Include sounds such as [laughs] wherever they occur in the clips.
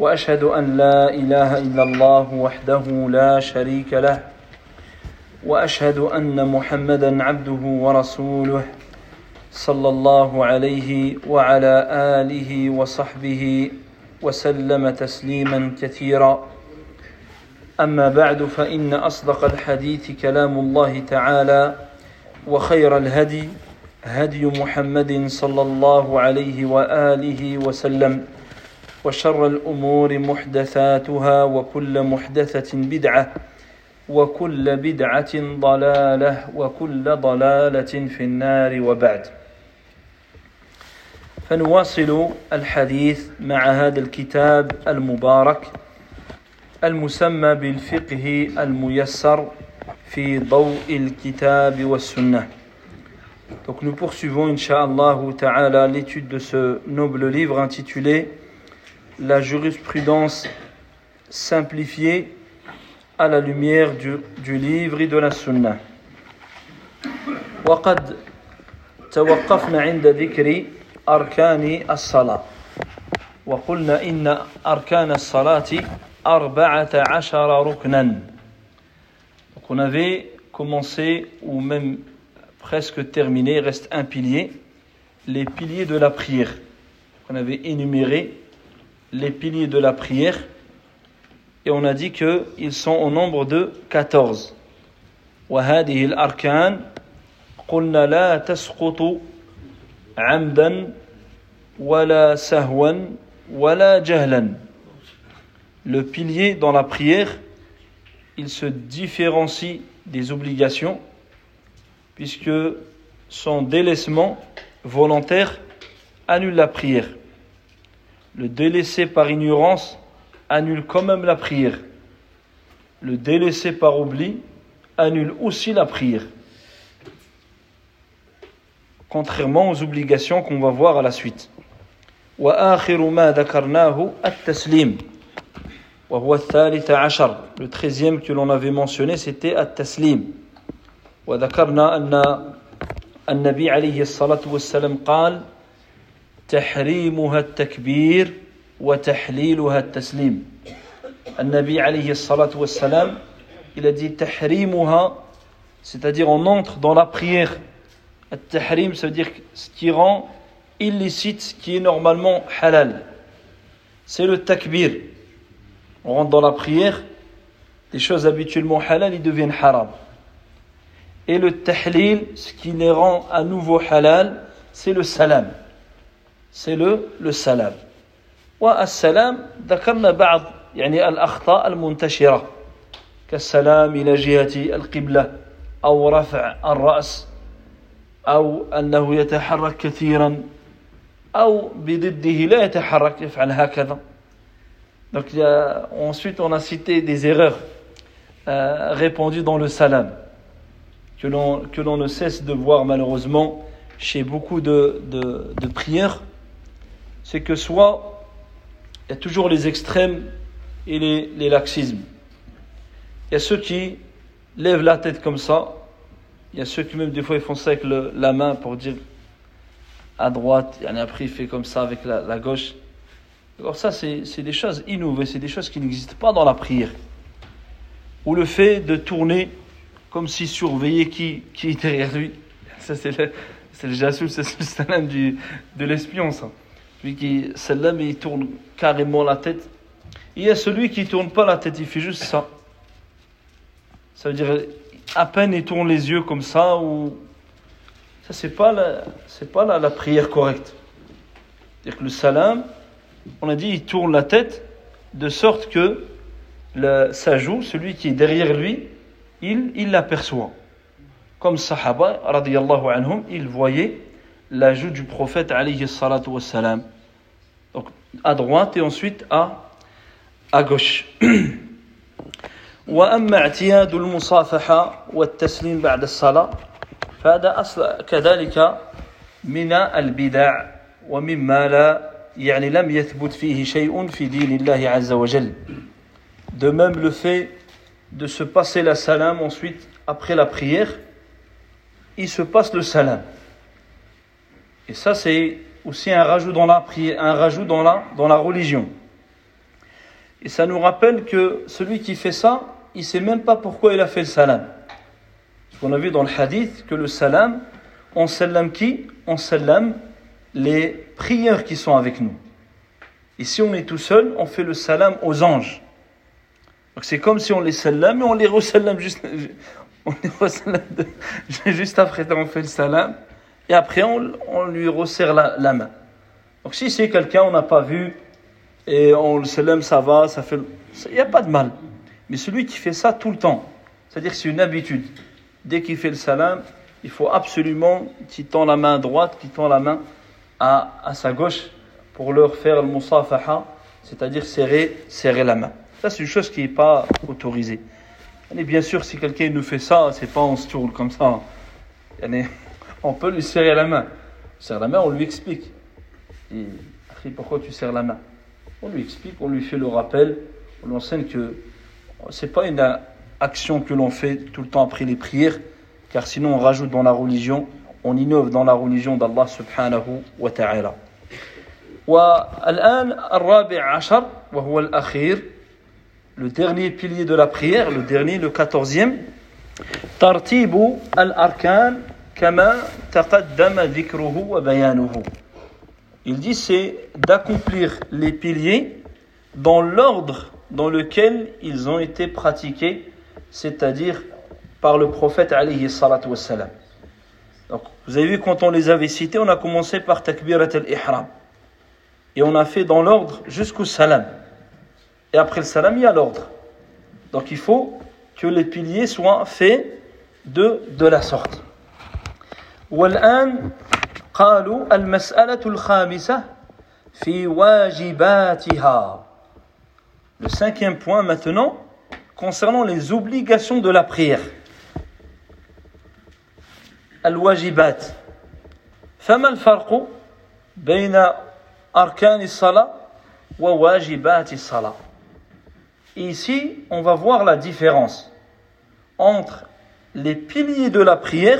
وأشهد أن لا إله إلا الله وحده لا شريك له وأشهد أن محمدا عبده ورسوله صلى الله عليه وعلى آله وصحبه وسلم تسليما كثيرا. أما بعد فإن أصدق الحديث كلام الله تعالى وخير الهدي هدي محمد صلى الله عليه وآله وسلم. وشر الأمور محدثاتها وكل محدثة بدعة وكل بدعة ضلالة وكل ضلالة في النار وبعد. فنواصل الحديث مع هذا الكتاب المبارك المسمى بالفقه الميسر في ضوء الكتاب والسنة. Donc nous poursuivons, Inch'Allah ta'ala, l'étude de ce noble livre intitulé la jurisprudence simplifiée à la lumière du, du livre et de la sunna. وقد توقفنا عند ذكر أركان الصلاة وقلنا إن أركان الصلاة أربعة عشر ركنا Donc on avait commencé ou même presque terminé, il reste un pilier, les piliers de la prière. On avait énuméré les piliers de la prière et on a dit qu'ils sont au nombre de 14 وهذه الأركان قلنا لا تسقط عمدا ولا سهوا ولا جهلا le pilier dans la prière il se différencie des obligations puisque son délaissement volontaire annule la prière le délaissé par ignorance annule quand même la prière. Le délaissé par oubli annule aussi la prière. Contrairement aux obligations qu'on va voir à la suite. Le treizième que l'on avait mentionné, c'était At-Taslim. وذكرنا أن النبي عليه الصلاة والسلام قال تحريمها التكبير وتحليلها التسليم النبي عليه الصلاة والسلام il a dit tahrimuha c'est-à-dire on entre dans la prière tahrim ça veut dire ce qui rend illicite ce qui est normalement halal c'est le takbir on rentre dans la prière des choses habituellement halal ils deviennent haram et le tahlil ce qui les rend à nouveau halal c'est le salam c'est le, le salam. والسلام ذكرنا بعض يعني الأخطاء المنتشرة كالسلام إلى جهة القبلة أو رفع الرأس أو أنه يتحرك كثيرا أو بضده لا يتحرك يفعل هكذا Donc, il y a, ensuite, on a cité des erreurs euh, répandues dans le salam, que l'on, que l'on ne cesse de voir malheureusement chez beaucoup de, de, de prières c'est que soit il y a toujours les extrêmes et les, laxismes. Il y a ceux qui lèvent la tête comme ça. Il y a ceux qui même des fois ils font ça avec le, la main pour dire à droite. Et après il fait comme ça avec la, gauche. Alors ça c'est des choses innovées, c'est des choses qui n'existent pas dans la prière. Ou le fait de tourner comme s'il surveillait qui, qui est derrière lui. Ça c'est le, le c'est le du, de l'espion ça. Celui qui, celle-là, il tourne carrément la tête. Il y a celui qui ne tourne pas la tête, il fait juste ça. Ça veut dire, à peine il tourne les yeux comme ça, ou. Ça, c'est pas la, c'est pas la, prière correcte. C'est-à-dire que le salam, on a dit, il tourne la tête de sorte que le, ça joue, celui qui est derrière lui, il, il l'aperçoit. Comme Sahaba, radiyallahu anhum, ils voyaient l'ajout du prophète alayhi salatu wassalam. Donc à droite et ensuite à, à gauche. وأما اعتياد المصافحة والتسليم بعد الصلاة فهذا أصل كذلك من البدع ومما لا يعني لم يثبت فيه شيء في دين الله عز وجل De même le fait de se passer la salam ensuite après la prière, il se passe le salam. Et ça c'est aussi un rajout dans la prière, un rajout dans la, dans la religion. Et ça nous rappelle que celui qui fait ça, il ne sait même pas pourquoi il a fait le salam. Parce qu'on a vu dans le hadith que le salam, on salam qui? On salam les prières qui sont avec nous. Et si on est tout seul, on fait le salam aux anges. Donc c'est comme si on les salam, mais on les resalam juste, [laughs] [laughs] juste après on fait le salam. Et après on, on lui resserre la, la, main. Donc si c'est quelqu'un on n'a pas vu, et on le salam, ça va, ça fait. Il n'y a pas de mal. Mais celui qui fait ça tout le temps, c'est-à-dire que c'est une habitude. Dès qu'il fait le salam, il faut absolument qu'il tend la main droite, qu'il tend la main à, à sa gauche pour leur faire le musafaha, c'est-à-dire serrer, serrer la main. Ça, c'est une chose qui n'est pas autorisée. Et bien sûr, si quelqu'un nous fait ça, c'est pas on se tourne comme ça On peut lui serrer la main. On serre la main, on lui explique. Et pourquoi tu serres la main On lui explique, on lui fait le rappel, on lui enseigne que c'est pas une action que l'on fait tout le temps après les prières, car sinon on rajoute dans la religion, on innove dans la religion d'Allah subhanahu wa ta'ala. والآن الرابع عشر وهو الأخير le dernier pilier de la prière, le dernier, le quatorzième, ترتيب الأركان il dit c'est d'accomplir les piliers dans l'ordre dans lequel ils ont été pratiqués, c'est-à-dire par le prophète alayhi salatu wassalam. Donc, vous avez vu quand on les avait cités, on a commencé par takbirat al-ihram. Et on a fait dans l'ordre jusqu'au salam. Et après le salam, il y a l'ordre. Donc il faut que les piliers soient faits de, de la sorte. والآن قالوا المسألة الخامسة في واجباتها le cinquième point maintenant, concernant les obligations de la prière. Al-wajibat. فما الفرق بين أركان الصلاة وواجبات الصلاة Ici, on va voir la différence entre les piliers de la prière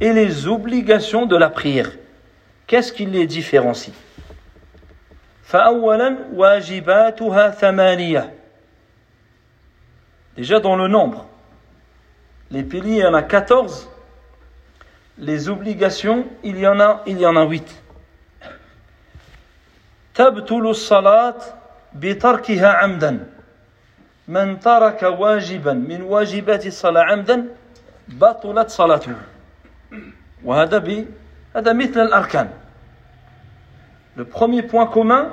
et les obligations de la prière. Qu'est-ce qui les différencie فأولا واجباتها ثمانية Déjà dans le nombre, les piliers il y en a 14, les obligations il y en a il y en a 8. تبطل الصلاة بتركها عمدا من ترك واجبا من واجبات الصلاة عمدا بطلت صلاته وهذا ب هذا مثل الأركان Le premier point commun,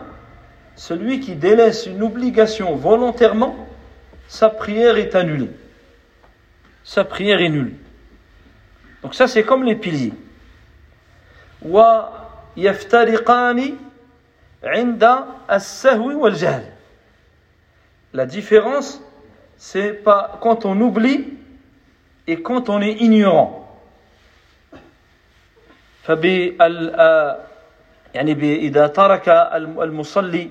celui qui délaisse une obligation volontairement, sa prière est annulée. Sa prière est nulle. Donc ça c'est comme les piliers. La différence, c'est pas quand on oublie et quand on est ignorant. يعني إذا ترك المصلي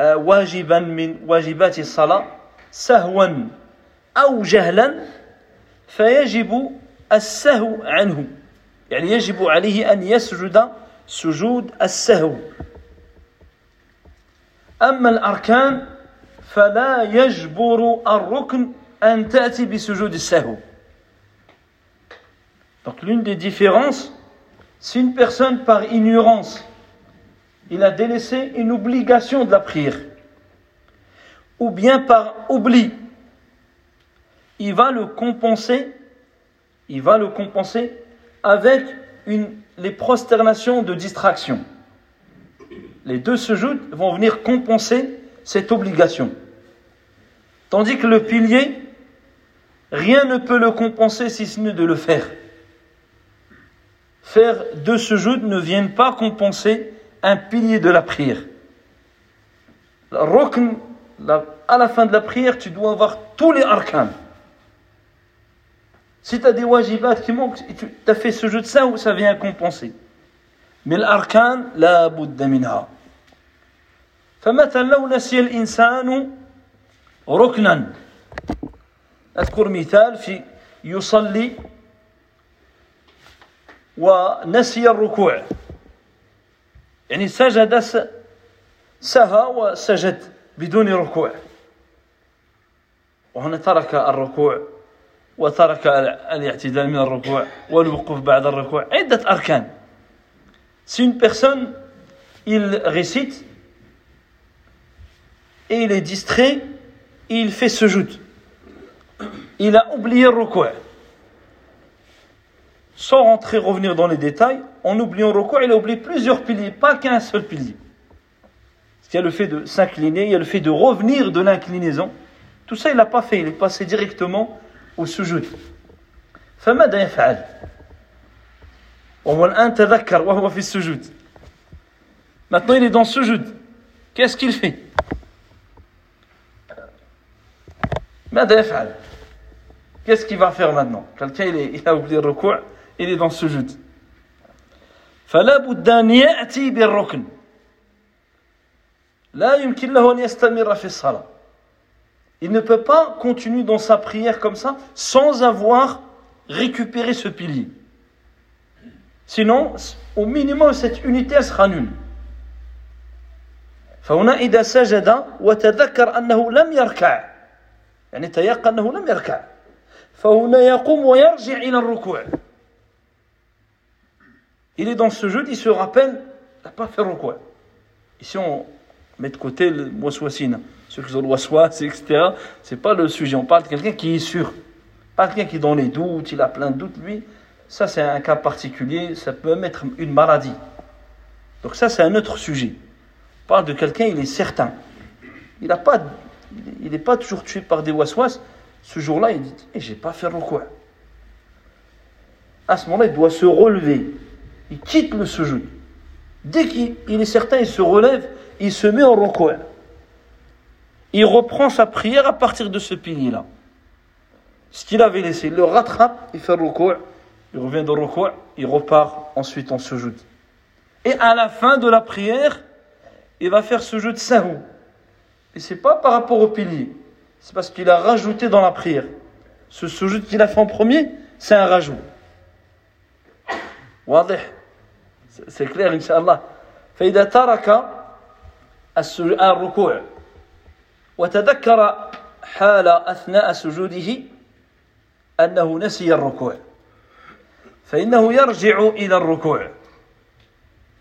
واجبا من واجبات الصلاة سهوا أو جهلا فيجب السهو عنه. يعني يجب عليه أن يسجد سجود السهو. أما الأركان فلا يجبر الركن أن تأتي بسجود السهو. Donc l'une des différences, si une personne par ignorance il a délaissé une obligation de la prière, ou bien par oubli, il va le compenser, il va le compenser avec les prosternations de distraction. Les deux se jouent vont venir compenser cette obligation. Tandis que le pilier, rien ne peut le compenser si ce n'est de le faire Faire deux sujouds ne viennent pas compenser un pilier de la prière. Rokn, à la fin de la prière, tu dois avoir tous les arcanes. Si tu as des wajibat qui manquent, tu as fait ce jeu de ça ou ça vient compenser. Mais l'arkan, la بد منها. فمثلا لو نسي الإنسان ركنا أذكر مثال في يصلي ونسي الركوع يعني سجد سهى وسجد بدون ركوع وهنا ترك الركوع وترك الاعتدال من الركوع والوقوف بعد الركوع عدة أركان Si une personne, il récite, et il est distrait, et il fait ce. Il a oublié le. Sans rentrer, revenir dans les détails, en oubliant le recours, il a oublié plusieurs piliers, pas qu'un seul pilier. Il y a le fait de s'incliner, il y a le fait de revenir de l'inclinaison. Tout ça, il n'a pas fait, il est passé directement au sujoud. فماذا يفعل؟ Maintenant, il est dans ce sujoud. Qu'est-ce qu'il fait Qu'est-ce qu'il va faire maintenant Quelqu'un, il, a oublié le recours, il est dans ce sujoud. فلا بد أن يأتي بالركن لا يمكن له أن يستمر في الصلاة il ne peut pas continuer dans sa prière comme ça sans avoir récupéré ce pilier. Sinon, au minimum, cette unité sera nulle. فهنا إذا سجد وتذكر أنه لم يركع يعني تيقن أنه لم يركع فهنا يقوم ويرجع إلى الركوع il est dans ce jeu, il se rappelle, il n'a pas fait rukou. Ici, on met de côté le waswasina, ceux qui ont le waswas, etc. C'est pas le sujet. On parle de quelqu'un qui est sûr. Pas quelqu'un qui est dans les doutes, il a plein de doutes, lui. Ça, c'est un cas particulier, ça peut mettre une maladie. Donc ça, c'est un autre sujet. On parle de quelqu'un, il est certain. Il n'est pas toujours tué par des waswas. Ce jour-là, il dit, eh, j'ai pas fait quoi. À ce moment-là, il doit se relever. Il quitte le sujoud. Dès qu'il est certain, il se relève, il se met en recours. Il reprend sa prière à partir de ce pilier-là. Ce qu'il avait laissé, il le rattrape, il fait recours il revient de recours, il repart ensuite en sujoud. Et à la fin de la prière, il va faire ce jeu de sahou. Et c'est pas par rapport au pilier, c'est parce qu'il a rajouté dans la prière. Ce sujoud qu'il a fait en premier, c'est un rajout. C'est clair, Inch'Allah. فإذا ترك الركوع وتذكر حال أثناء سجوده أنه نسي الركوع. فإنه يرجع إلى الركوع.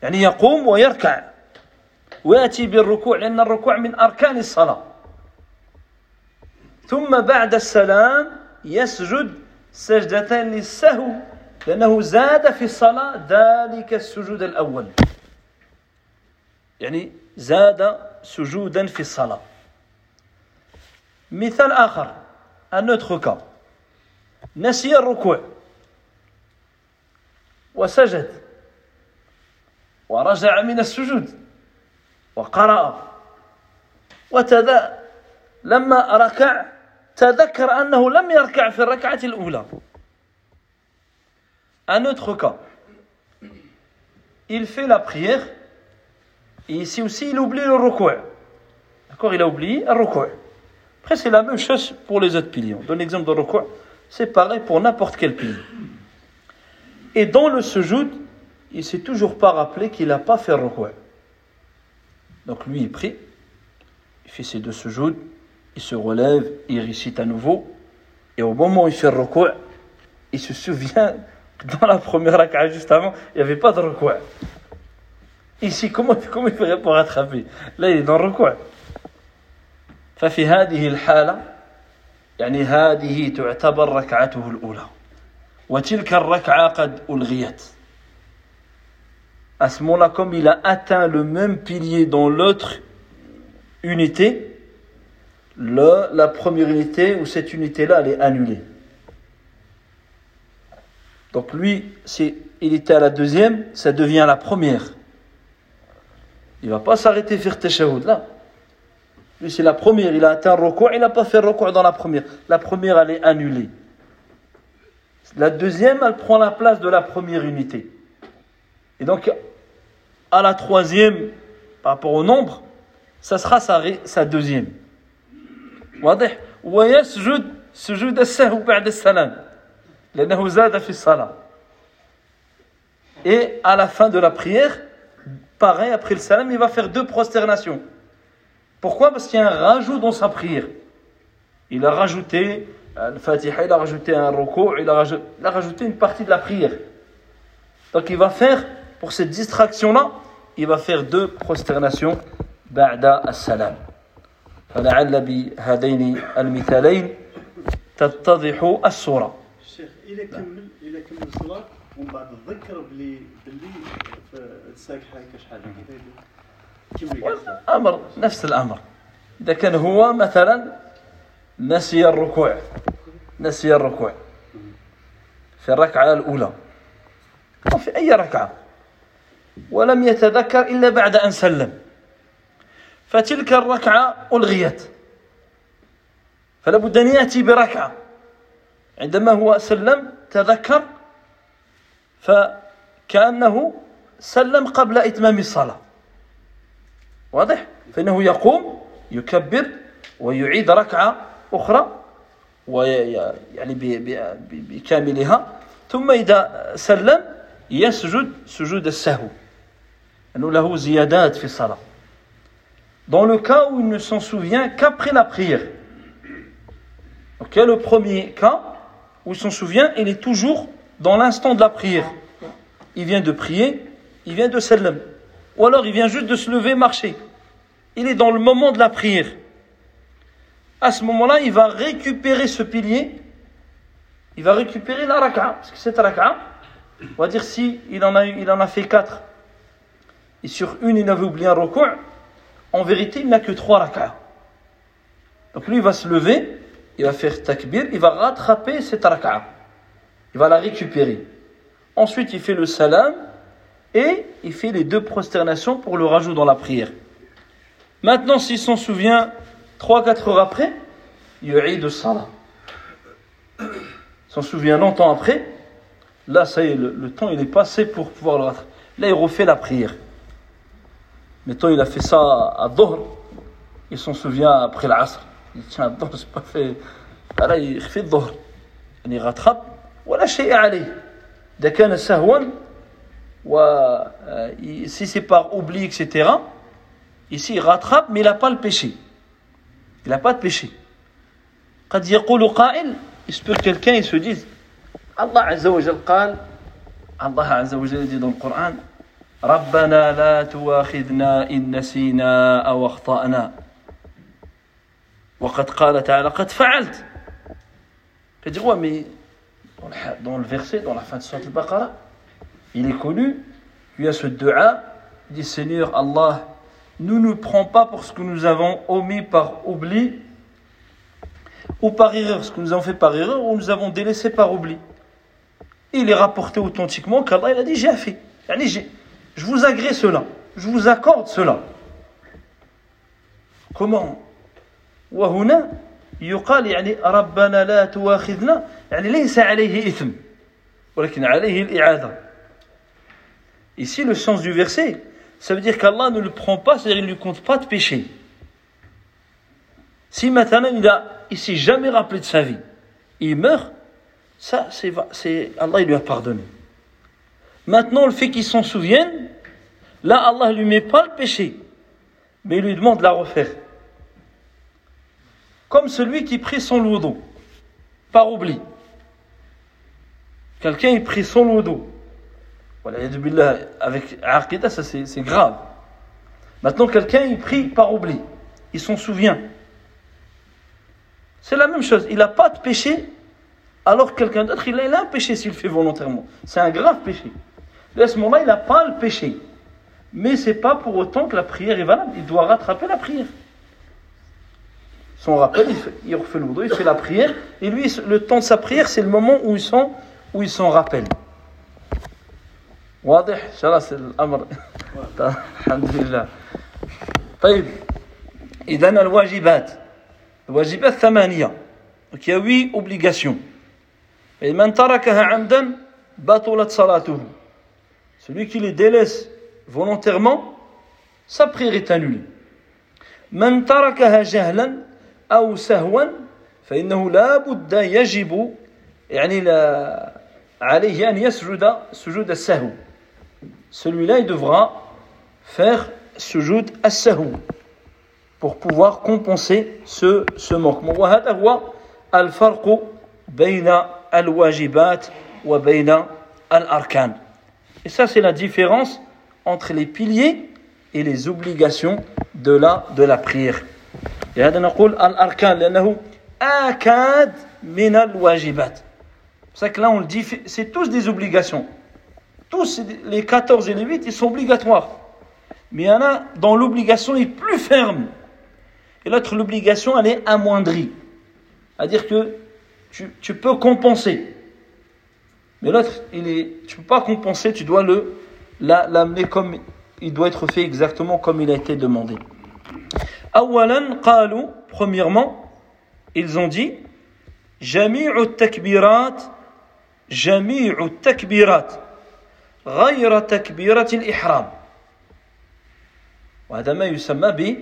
يعني يقوم ويركع. ويأتي بالركوع لأن الركوع من أركان الصلاة. ثم بعد السلام يسجد سجدتين للسهو لأنه زاد في الصلاة ذلك السجود الأول. يعني زاد سجودا في الصلاة. مثال آخر un autre نسي الركوع وسجد ورجع من السجود وقرأ وتذا لما ركع تذكر أنه لم يركع في الركعة الأولى. Un autre cas. Il fait la prière et ici aussi il oublie le recours. D'accord Il a oublié le recours. Après c'est la même chose pour les autres piliers. On donne l'exemple de recours. C'est pareil pour n'importe quel pilier. Et dans le sujoud, il ne s'est toujours pas rappelé qu'il n'a pas fait recours. Donc lui, il prie, il fait ses deux sujouds, il se relève, il récite à nouveau, et au moment où il fait recours, il se souvient dans la première raka'a juste avant, il n'y avait pas de recours. Ici, comment, comment il ferait pour rattraper Là, il est dans le recours. ففي هذه الحالة يعني هذه تعتبر ركعته الأولى وتلك الركعة قد ألغيت à ce moment-là, comme il a atteint le même pilier dans l'autre unité, le, la première unité ou cette unité-là, elle est annulée. Donc lui, il était à la deuxième, ça devient la première. Il ne va pas s'arrêter faire Teshahoud là. Lui, c'est la première. Il a atteint le recours, il n'a pas fait le recours dans la première. La première, elle est annulée. La deuxième, elle prend la place de la première unité. Et donc, à la troisième, par rapport au nombre, ça sera sa, sa deuxième. واضح ويسجد سجود السهو بعد السلام et à la fin de la prière pareil après le salam il va faire deux prosternations pourquoi parce qu'il y a un rajout dans sa prière il a rajouté le fatiha il a rajouté un roko il a rajouté, il a rajouté une partie de la prière donc il va faire pour cette distraction là il va faire deux prosternations ba'da as-salam فلعل بهذين المثالين تتضح الصورة الشيخ إذا نعم. كمل إذا كمل الصلاة. ومن بعد تذكر بلي بلي الساك حركه شحال. نعم. كمل الامر نفس الأمر. إذا كان هو مثلا نسي الركوع نسي الركوع في الركعة الأولى. أو في أي ركعة. ولم يتذكر إلا بعد أن سلم. فتلك الركعة ألغيت. فلا بد أن يأتي بركعة. عندما هو سلم تذكر فكأنه سلم قبل إتمام الصلاة. واضح؟ فإنه يقوم يكبر ويعيد ركعة أخرى يعني بكاملها. ثم إذا سلم يسجد سجود السهو. أنه له زيادات في الصلاة. Dans le cas où il ne s'en souvient qu'après la prière. Ok, le premier cas. Où il s'en souvient, il est toujours dans l'instant de la prière. Il vient de prier, il vient de salam. Ou alors il vient juste de se lever, marcher. Il est dans le moment de la prière. À ce moment-là, il va récupérer ce pilier. Il va récupérer la raka'a. Parce que cette raka'a, on va dire si il en a, il en a fait quatre. Et sur une, il avait oublié un recours en vérité, il n'a que trois rak'ah. Donc lui, il va se lever, il va faire takbir, il va rattraper cette rak'a. Il va la récupérer. Ensuite, il fait le salam et il fait les deux prosternations pour le rajout dans la prière. Maintenant, s'il s'en souvient, trois, quatre heures après, il y de salam. S'en souvient longtemps après, là, ça y est, le, temps il est passé pour pouvoir le rattraper. Là, il refait la prière. Mettons, il a fait ça à Dohr, il s'en souvient après l'Asr. تشان الظهر في راه يخفي الظهر. يعني غتخط ولا شيء عليه. إذا كان سهوا و سي سي با اوبلي اكسيتيرا ici il rattrape mais il n'a pas le péché. Il n'a pas de péché. قد يقول قائل il se peut que quelqu'un il se dise Allah عز وجل قال الله عز وجل يجد القرآن ربنا لا تواخذنا إن نسينا أو أخطأنا. وقد قال تعالى قد فعلت dire ouais mais dans le verset dans la fin de Surat al-Baqarah il est connu il y a ce dua il dit Seigneur Allah nous ne prends pas pour ce que nous avons omis par oubli ou par erreur ce que nous avons fait par erreur ou nous avons délaissé par oubli il est rapporté authentiquement qu'Allah il a dit j'ai fait j'ai je vous agrée cela, je vous accorde cela. Comment وهنا يقال يعني ربنا لا تواخذنا يعني ليس عليه إثم ولكن عليه الإعادة Ici, le sens du verset, ça veut dire qu'Allah ne le prend pas, c'est-à-dire qu'il ne lui compte pas de péché. Si maintenant il a, il s'est jamais rappelé de sa vie, il meurt, ça, c'est, Allah il lui a pardonné. Maintenant, le fait qu'il s'en souvienne, là, Allah ne lui met pas le péché, mais il lui demande de la refaire. Comme celui qui prie son lodo, par oubli. Quelqu'un, il prie son lodo. Voilà, avec Aqidah, ça c'est grave. Maintenant, quelqu'un, il prie par oubli. Il s'en souvient. C'est la même chose. Il n'a pas de péché, alors quelqu'un d'autre, il a un péché s'il le fait volontairement. C'est un grave péché. À ce moment-là, il n'a pas le péché. Mais ce n'est pas pour autant que la prière est valable. Il doit rattraper la prière Son rappel, il, refait le il fait la prière. Et lui, le temps de sa prière, c'est le moment où il s'en, où il s'en rappelle. واضح c'est الامر الحمد لله طيب إذن الواجبات الواجبات ثمانية Donc il y a huit obligations. Et man tarakaha amdan batulat salatuhu. Celui qui les délaisse volontairement, sa prière est annulée. من تركها جهلا أو سهوا فإنه لا بد يجب يعني لا عليه أن يسجد سجود السهو celui-là il devra faire sujoud as-sahou pour pouvoir compenser ce, ce manquement وهذا هو الفرق بين الواجبات وبين الأركان et ça c'est la différence entre les piliers et les obligations de la, de la prière لهذا نقول الأركان لأنه آكاد من الواجبات c'est ça que là on le dit c'est tous des obligations tous les 14 et les 8 ils sont obligatoires mais il y en a dont l'obligation est plus ferme et l'autre l'obligation elle est amoindrie c'est-à-dire que tu, tu, peux compenser mais l'autre il est tu peux pas compenser tu dois le l'amener comme il doit être fait exactement comme il a été demandé أولا قالوا premièrement ils ont dit جميع التكبيرات جميع التكبيرات غير تكبيرة الإحرام. وهذا ما يسمى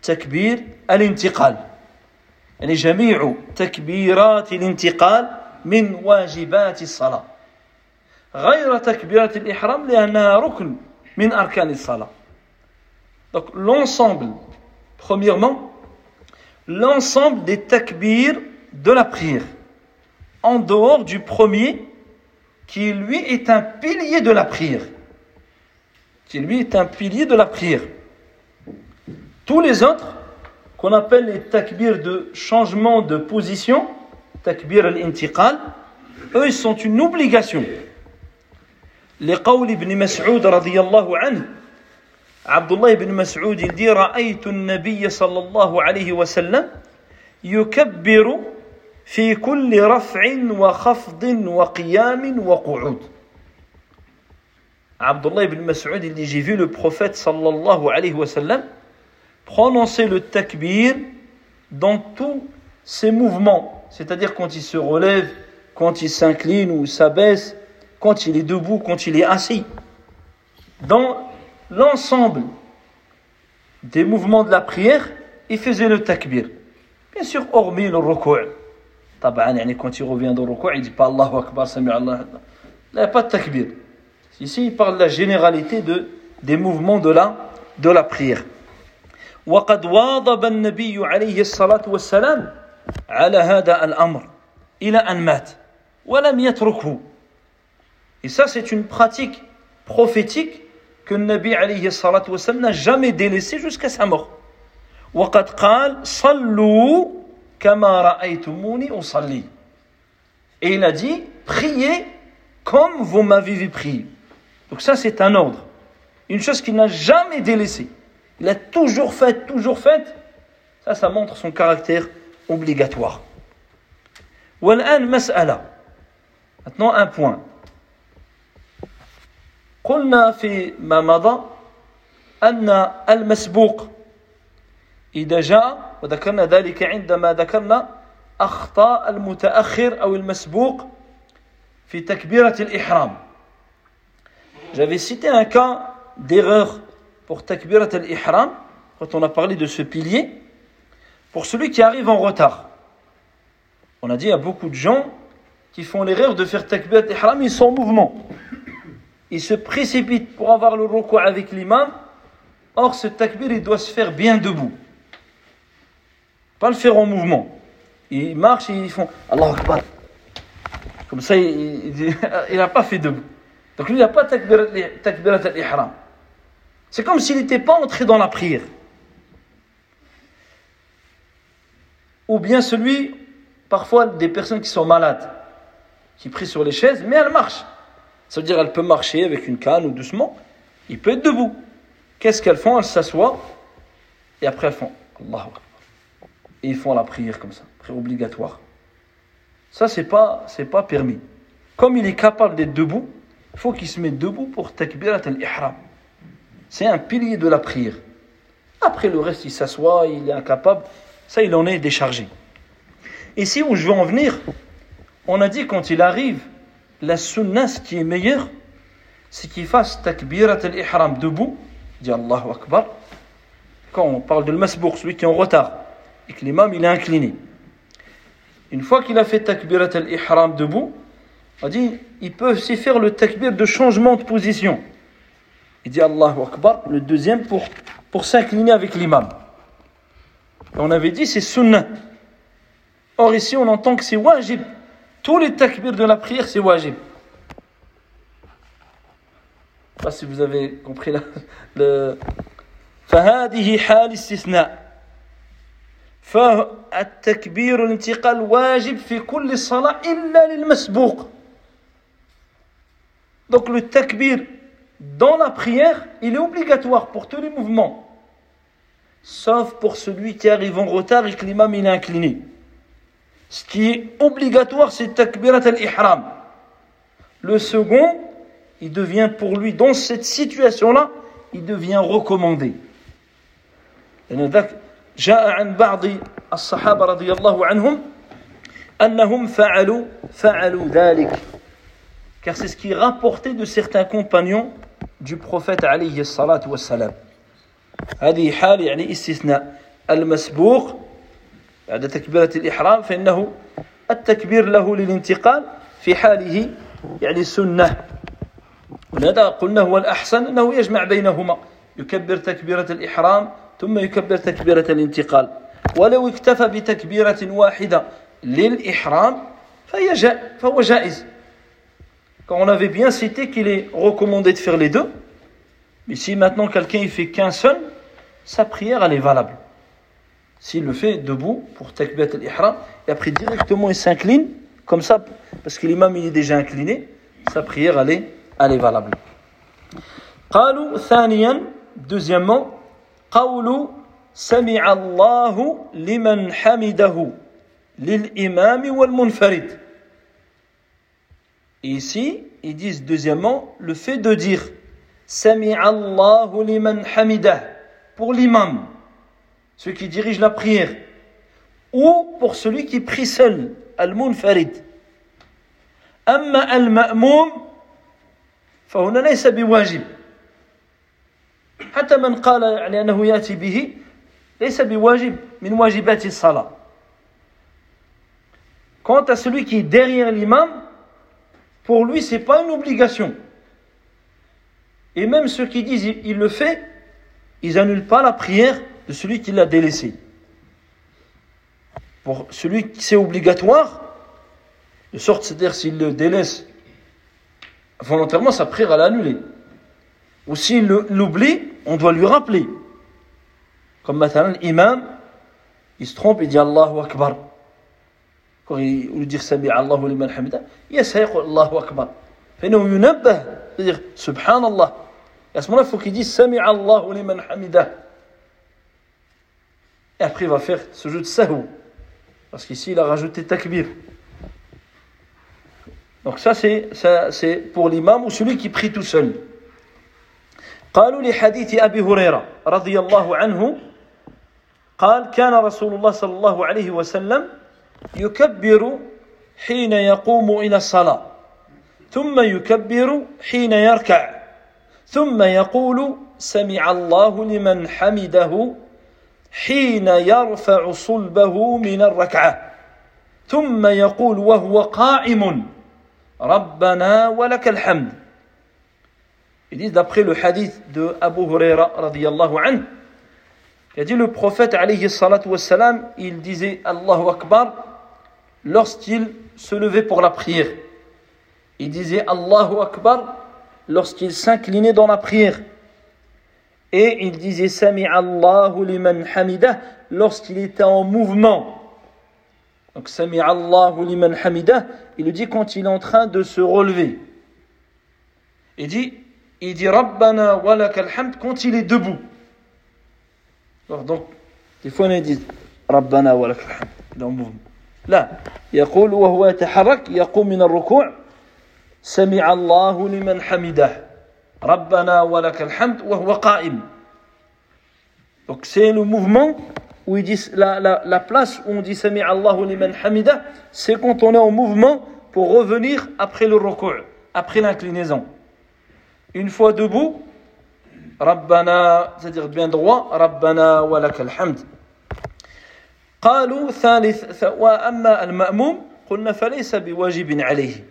بتكبير الانتقال. يعني جميع تكبيرات الانتقال من واجبات الصلاة. غير تكبيرة الإحرام لأنها ركن من أركان الصلاة. Donc l'ensemble, premièrement, l'ensemble des takbirs de la prière, en dehors du premier, qui lui est un pilier de la prière. Qui lui est un pilier de la prière. Tous les autres, qu'on appelle les takbirs de changement de position, takbir al-intiqal, eux, ils sont une obligation. Les ibn Mas'ud radiyallahu anhu, Abdullah ibn Mas'ud, il dit رأيت النبي صلى الله عليه وسلم يكبر في كل رفع وخفض وقيام وقعود Abdullah ibn Mas'ud, il dit J'ai vu le prophète sallallahu alayhi wa sallam prononcer le takbir dans tous ses mouvements, c'est-à-dire quand il se relève, quand il s'incline ou s'abaisse, quand il est debout, quand il est assis. Dans l'ensemble des mouvements de la prière, il faisait le takbir. Bien sûr, hormis le recours. quand il revient dans le recours, il dit pas Allahu Akbar, Sami Allah. Il n'y a pas de takbir. Ici, il parle de la généralité de, des mouvements de la, de la prière. وقد واظب النبي عليه الصلاة والسلام على هذا الأمر إلى أن مات ولم يتركه Et ça, c'est une pratique prophétique que le Nabi alayhi salatu wassalam n'a jamais délaissé jusqu'à sa mort. وقد قال صلوا كما رأيتموني أصلي Et il a dit, priez comme vous m'avez vu prier. Donc ça, c'est un ordre. Une chose qu'il n'a jamais délaissée. Il a toujours fait, toujours fait. Ça, ça montre son caractère obligatoire. والآن مسألة. Maintenant, un point. قلنا في ما مضى أن المسبوق إذا جاء وذكرنا ذلك عندما ذكرنا أخطاء المتأخر أو المسبوق في تكبيرة الإحرام J'avais cité un cas d'erreur pour takbirat al-ihram, quand on a parlé de ce pilier, pour celui qui arrive en retard. On a dit à beaucoup de gens qui font l'erreur de faire takbirat al-ihram, ils sont en mouvement. Ils se précipitent pour avoir le recours avec l'imam. Or, ce takbir, il doit se faire bien debout. Pas le faire en mouvement. Ils marchent et ils font Allah Akbar. Comme ça, il n'a [laughs] pas fait debout. Donc lui, il n'a pas takbirat al-ihram. C'est comme s'il n'était pas entré dans la prière. Ou bien celui, parfois des personnes qui sont malades, qui prient sur les chaises, mais elles marchent. Ça veut dire qu'elle peut marcher avec une canne ou doucement. Il peut être debout. Qu'est-ce qu'elles font? Elles s'assoient et après elles font Allah. Et ils font la prière comme ça, prière obligatoire. Ça, c'est pas, pas permis. Comme il est capable d'être debout, il faut qu'il se mette debout pour takbirat al-ihram. C'est un pilier de la prière. Après le reste, il s'assoit, il est incapable. Ça, il en est déchargé. Ici où je veux en venir, on a dit quand il arrive, la sunna, ce qui est meilleur, c'est qu'il fasse takbirat al-ihram debout, dit Allahu Akbar. Quand on parle de masbour, celui qui est en retard, et que l'imam il est incliné. Une fois qu'il a fait takbirat al-ihram debout, on dit, il peut aussi faire le takbir de changement de position. Il dit Allahu Akbar, le deuxième pour, pour s'incliner avec l'imam. On avait dit c'est sunnah. Or ici on entend que c'est wajib. Tous les takbirs de la prière c'est wajib. Je ne sais pas si vous avez compris là. Le... فهذه حال استثناء فالتكبير الانتقال واجب في كل صلاة إلا للمسبوق donc le takbir dans la prière, il est obligatoire pour tous les mouvements. Sauf pour celui qui arrive en retard et que l'imam est incliné. Ce qui est obligatoire, c'est takbirat al-ihram. Le second, il devient pour lui, dans cette situation-là, il devient recommandé. جاء عن بعض الصحابة رضي الله عنهم أنهم فعلوا فعلوا ذلك car c'est ce qui est rapporté de certains compagnons du prophète عليه الصلاة والسلام هذه حال يعني استثناء المسبوق بعد تكبيرة الإحرام فإنه التكبير له للانتقال في حاله يعني سنة ولهذا قلنا هو الأحسن؟ أنه يجمع بينهما. يكبر تكبيرة الإحرام ثم يكبر تكبيرة الانتقال. ولو اكتفى بتكبيرة واحدة للإحرام فهو جائز. Quand on avait bien cité qu'il est recommandé de faire les deux, mais si maintenant quelqu'un il fait qu'un seul, sa prière elle est valable. S'il le fait debout pour takbiyat al-ihram et après directement il s'incline comme ça parce que l'imam il est déjà incliné, sa prière elle est, elle est valable. قالوا ثانيا deuxièmement قول سمع الله لمن حمده للإمام والمنفرد et ici, ils disent deuxièmement le fait de dire Sami Allahu liman hamidah pour l'imam, celui qui dirige la prière, ou pour celui qui prie seul, al-munfarid. أما المأموم فهنا ليس بواجب حتى من قال يعني أنه يأتي به ليس بواجب من واجبات الصلاة Quant à celui qui est derrière l'imam, pour lui, ce n'est pas une obligation. Et même ceux qui disent il le fait, ils annulent pas la prière de celui qui l'a délaissé. Pour celui qui c'est obligatoire, de sorte, c'est-à-dire s'il le délaisse volontairement, sa prière elle est annulée. Ou s'il l'oublie, on doit lui rappeler. Comme maintenant l'imam, il se trompe, il dit Allahu Akbar. quand il veut dire Sami Allahu liman hamida, يسهق Allahu Akbar. فإنه ينبه, c'est-à-dire Subhanallah. Et à ce moment-là, il faut qu'il dise Sami Allahu liman hamida. Et après, il va faire ce jeu de sahou. Parce qu'ici, il a rajouté takbir. Donc ça, c'est, pour l'imam ou celui qui prie tout seul. قالوا لحديث أبي هريرة رضي الله عنه قال كان رسول الله صلى الله عليه وسلم يكبر حين يقوم إلى الصلاة ثم يكبر حين يركع ثم يقول سمع الله لمن حمده حين يرفع صلبه من الركعة ثم يقول وهو قائم ربنا ولك الحمد Ils disent d'après le hadith de Abu Huraira radiyallahu anhu, il a dit le prophète alayhi salatu wassalam, il disait Allahu Akbar lorsqu'il se levait pour la prière. Il disait Allahu Akbar lorsqu'il s'inclinait dans la prière. Et il disait Sami Allahu liman hamidah lorsqu'il était en mouvement. Donc Sami Allahu liman hamidah, il le dit quand il est en train de se relever. Il dit, il dit Rabbana walakal hamd quand il est debout. Alors donc, des fois on dit Rabbana walakal hamd, dans le mouvement. لا يقول وهو يتحرك يقوم من الركوع سمع الله لمن حمده ربنا ولك الحمد وهو قائم Donc c'est le mouvement où ils disent la, la, la place où on dit Sami Allahu liman hamida, c'est quand on est en mouvement pour revenir après le ruku', après l'inclinaison. Une fois debout, Rabbana, c'est-à-dire bien droit, Rabbana wa lakal hamd. قالوا ثالث وأما المأموم قلنا فليس بواجب عليه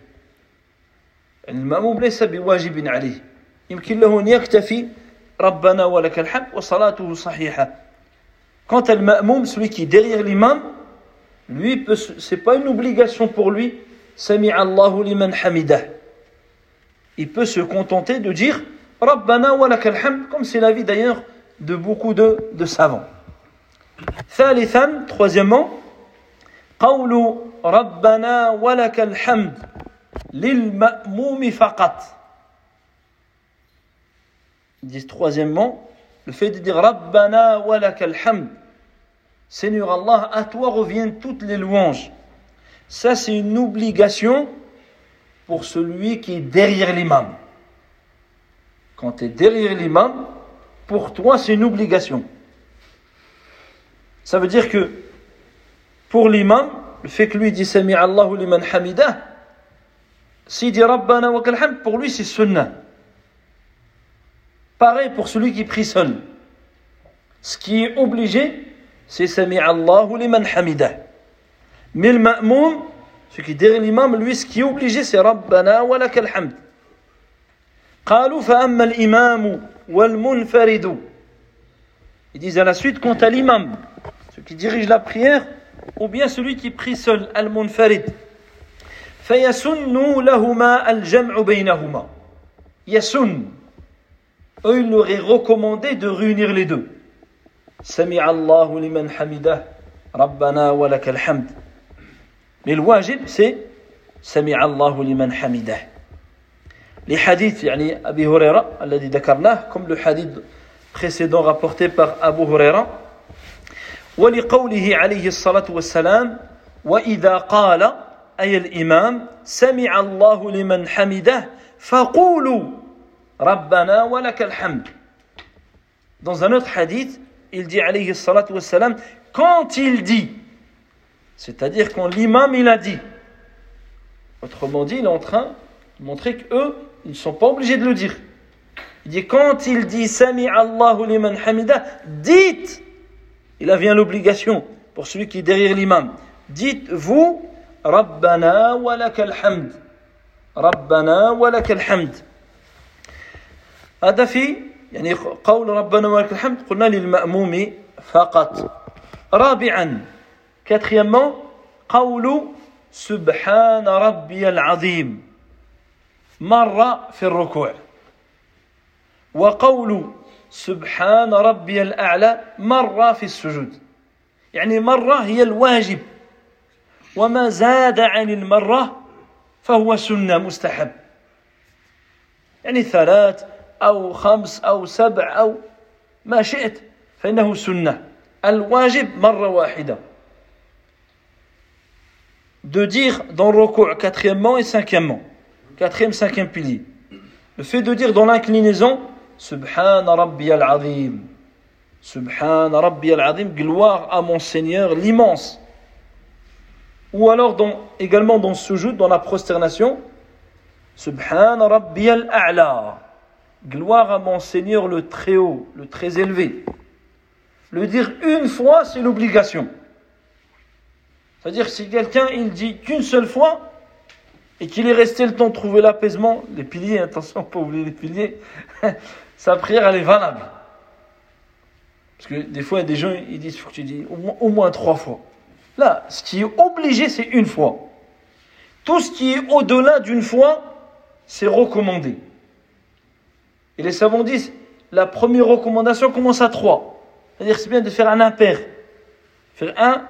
المأموم ليس بواجب عليه يمكن له أن يكتفي ربنا ولك الحمد وصلاته صحيحة Quant à l'ma'moum, celui qui est derrière l'imam, lui, c'est pas une obligation pour lui, Sami Allahu liman hamidah. Il peut se contenter de dire Rabbana wa lakal hamd, comme c'est l'avis d'ailleurs de beaucoup de, de savants. ثالثا, troisièmement, قول ربنا ولك الحمد للمأموم فقط. ils disent troisièmement, le fait de dire Rabbana wa Seigneur Allah, à toi reviennent toutes les louanges. Ça, c'est une obligation pour celui qui est derrière l'imam. Quand tu es derrière l'imam, pour toi, c'est une obligation. Ça veut dire que pour l'imam, le fait que lui dit Sami Allahu liman hamidah, s'il dit Rabbana wa hamd, pour lui, c'est sunnah. Pareil pour celui qui prie seul. Ce qui est obligé, c'est Sami Allahu liman hamidah. Mais le ma'moum, ce qui est derrière l'imam, lui, ce qui est obligé, c'est Rabbana wa lakal hamd. قالوا فأما الإمام والمنفرد Ils disent à la suite, quant à l'imam, celui qui dirige la prière, ou bien celui qui prie seul, al-munfarid. فيسن لهما الجمع بينهما. يسن eux, il leur est recommandé de réunir les deux. Sami Allahu liman hamidah, Rabbana wa lakal hamd. Mais le wajib, c'est Sami Allahu liman hamidah. Les hadiths, yani Abi Huraira, الذي ذكرناه, comme le hadith précédent rapporté par Abu Huraira, ولقوله عليه الصلاة والسلام وإذا قال أي الإمام سمع الله لمن حمده فقولوا Rabbana wa lakal hamd. Dans un autre hadith, il dit alayhi salatu quand il dit, c'est-à-dire quand l'imam il a dit, autrement dit, il est en train de montrer qu'eux, ils ne sont pas obligés de le dire. Il dit, quand il dit Sami Allahu liman hamida, dites, il a vient l'obligation pour celui qui est derrière l'imam, dites-vous, Rabbana wa lakal hamd. Rabbana wa lakal hamd. هذا في يعني قول ربنا ولك الحمد. قلنا للمأموم فقط. رابعا quatrièmement قول سبحان ربي العظيم. مرة في الركوع. وقول سبحان ربي الأعلى مرة في السجود. يعني مرة هي الواجب. وما زاد عن المرة فهو سنة مستحب. يعني ثلاث أو خمس أو سبع أو ما شئت فإنه سنة الواجب مرة واحدة de dire dans le recours quatrièmement et cinquièmement quatrième cinquième pilier le fait de dire dans l'inclinaison Subhana Rabbi al-Azim Subhana Rabbi al-Azim gloire à mon Seigneur l'immense ou alors dans, également dans ce jour dans la prosternation Subhana Rabbi al-A'la Gloire à mon Seigneur le très haut, le très élevé. Le dire une fois, c'est l'obligation. C'est-à-dire si quelqu'un il dit qu'une seule fois et qu'il est resté le temps de trouver l'apaisement, les piliers, attention, pas oublier les piliers, [laughs] sa prière elle est valable. Parce que des fois, il y a des gens, ils disent, faut que tu dis au moins trois fois. Là, ce qui est obligé, c'est une fois. Tout ce qui est au-delà d'une fois, c'est recommandé. Et les savants disent, la première recommandation commence à trois. C'est-à-dire c'est bien de faire un impair. Faire un,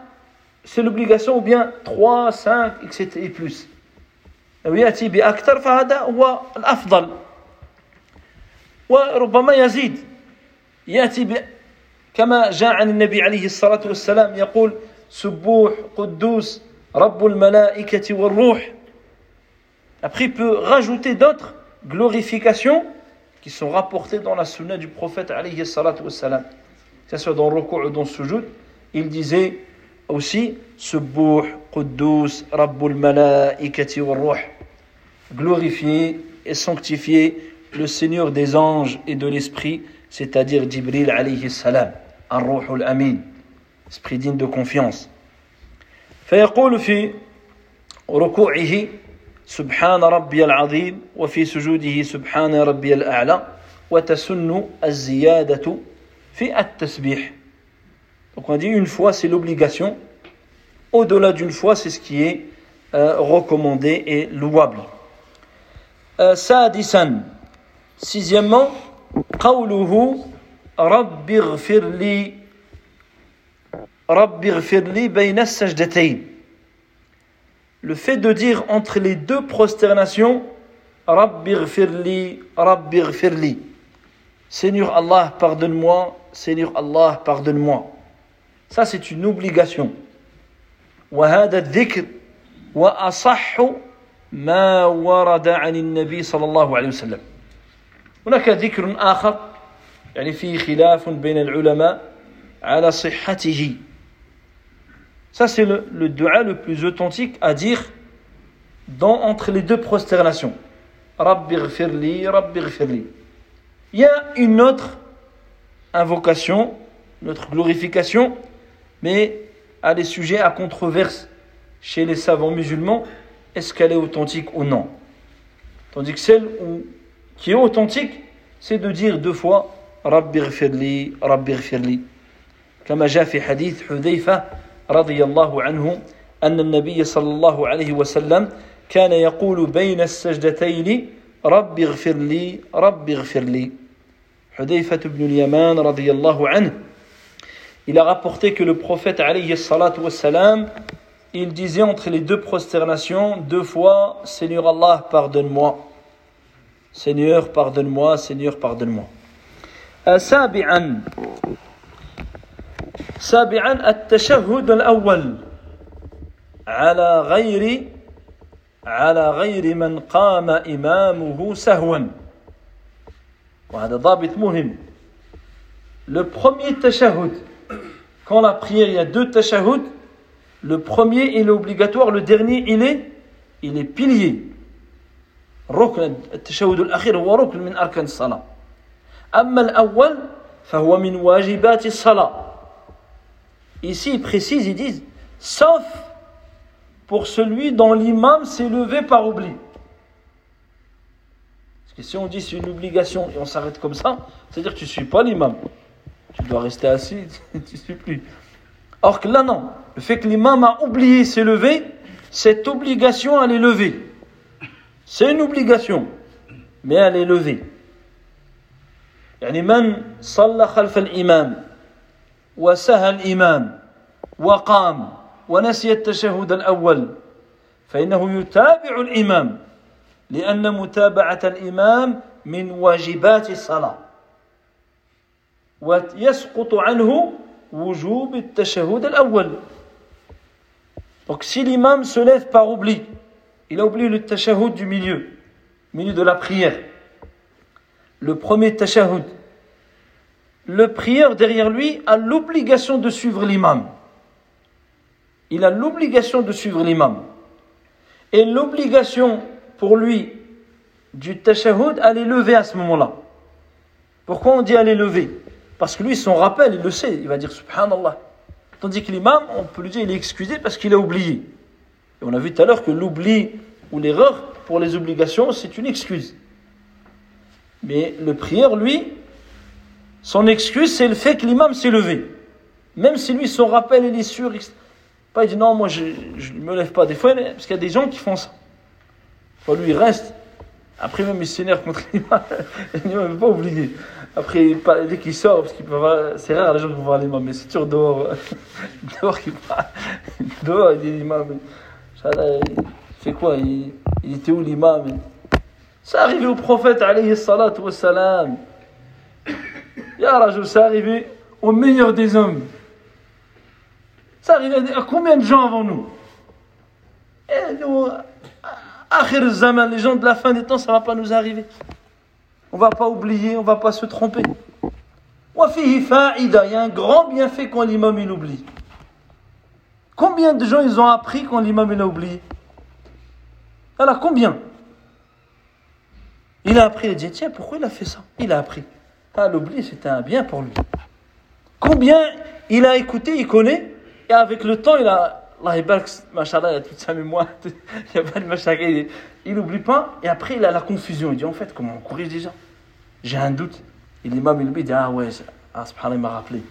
c'est l'obligation, ou bien trois, cinq, etc. et plus. ويأتي بأكثر فهذا هو الأفضل وربما يزيد يأتي ب... كما جاء عن النبي عليه الصلاة والسلام يقول سبوح قدوس رب الملائكة والروح Après, il peut rajouter d'autres glorifications qui sont rapportés dans la sunna du prophète alayhi salatu wassalam. que ce soit dans le ruku' ou dans le sujoud, il disait aussi Subbuh, Quddus, Rabbul Malaikati wa Ruh. Glorifié et sanctifié le Seigneur des anges et de l'esprit, c'est-à-dire Jibril alayhi salam, Ar-Ruhul Amin, esprit digne de confiance. فيقول في ركوعه سبحان ربي العظيم وفي سجوده سبحان ربي الأعلى وتسن الزيادة في التسبيح Donc on dit une fois c'est l'obligation, au-delà d'une fois c'est ce qui est euh, recommandé et louable. Euh, سادسا sixièmement قوله رب اغفر لي رب اغفر لي بين السجدتين le fait de dire entre les deux prosternations رب اغفر لي رب اغفر لي Seigneur Allah pardonne-moi Seigneur Allah pardonne-moi ça c'est une obligation وهذا الذكر وأصح ما ورد عن النبي صلى الله عليه وسلم هناك ذكر آخر يعني فيه خلاف بين العلماء على صحته Ça, c'est le, le dua le plus authentique à dire dans, entre les deux prosternations. Rabbi ghfirli, Rabbi ghfirli. Il y a une autre invocation, notre glorification, mais elle est sujet à controverse chez les savants musulmans. Est-ce qu'elle est authentique ou non Tandis que celle où, qui est authentique, c'est de dire deux fois Rabbi ghfirli, Rabbi ghfirli. كما جاء في حديث حذيفة رضي الله عنه أن النبي صلى الله عليه وسلم كان يقول بين السجدتين رب اغفر لي رب اغفر لي حذيفة بن اليمان رضي الله عنه il a rapporté que le prophète alayhi salatu wassalam il disait entre les deux prosternations deux fois Seigneur Allah pardonne-moi Seigneur pardonne-moi Seigneur pardonne-moi سابعا التشهد الأول على غير على غير من قام إمامه سهوا. وهذا ضابط مهم. Le premier tashahhud. Quand la prière il y a deux tashahhud le premier il est obligatoire le dernier il est il est pilier. ركن التشهد الأخير هو ركن من أركان الصلاة. أما الأول فهو من واجبات الصلاة. Ici, ils précisent, ils disent, sauf pour celui dont l'imam s'est levé par oubli. Parce que si on dit c'est une obligation et on s'arrête comme ça, c'est-à-dire que tu ne suis pas l'imam. Tu dois rester assis, [laughs] tu ne suis plus. Or que là, non. Le fait que l'imam a oublié s'est levé, cette obligation, elle est levée. C'est une obligation, mais elle est levée. يعني من صلى خلف الإمام وسهى الإمام وقام ونسي التشهد الأول. فإنه يتابع الإمام لأن متابعة الإمام من واجبات الصلاة. ويسقط عنه وجوب التشهد الأول. Donc si l'imam se lève par oubli, il a oublié le tashahhud du milieu, milieu de la prière, le premier tashahhud, le prieur derrière lui a l'obligation de suivre l'imam. Il a l'obligation de suivre l'imam. Et l'obligation pour lui du tashahhud, elle est levée à ce moment-là. Pourquoi on dit elle est levée Parce que lui, son rappel, il le sait, il va dire Subhanallah. Tandis que l'imam, on peut lui dire il est excusé parce qu'il a oublié. Et on a vu tout à l'heure que l'oubli ou l'erreur pour les obligations, c'est une excuse. Mais le prieur, lui, son excuse, c'est le fait que l'imam s'est levé. Même si lui, son rappel, il est sûr. Il dit non, moi je ne me lève pas. Des fois, parce qu'il y a des gens qui font ça. Enfin, lui, il reste. Après, même, il s'énerve contre [laughs] l'imam. L'imam ne veut pas oublier. Après, dès qu'il sort, parce qu'il peut voir, c'est rare les gens qui vont voir l'imam, mais c'est toujours dehors. [laughs] dehors qu'il parle. [laughs] Dehors, il dit l'imam. Il fait quoi il, il était où l'imam? Ça arrivé au prophète, alayhi salatu wassalam. Ya Rajul, c'est arrivé au meilleur des hommes. C'est arrivé à combien de gens avant eh, nous Et nous, Akhir les gens de la fin des temps, ça ne va pas nous arriver. On ne va pas oublier, on ne va pas se tromper. Il y a un grand bienfait quand l'imam il oublie. Combien de gens ils ont appris quand l'imam il a oublié? Alors combien? Il a appris, il a dit tiens pourquoi il a fait ça? Il a appris. Ah l'oubli c'était un bien pour lui. Combien il a écouté, il connaît, et avec le temps il a Allah il a toute sa mémoire, [laughs] il n'y a pas de machallah, il n'oublie pas, et après il a la confusion, il dit en fait comment on corrige déjà? J'ai un doute. Et l'imam il dit ah ouais, ah, subhanallah il m'a rappelé.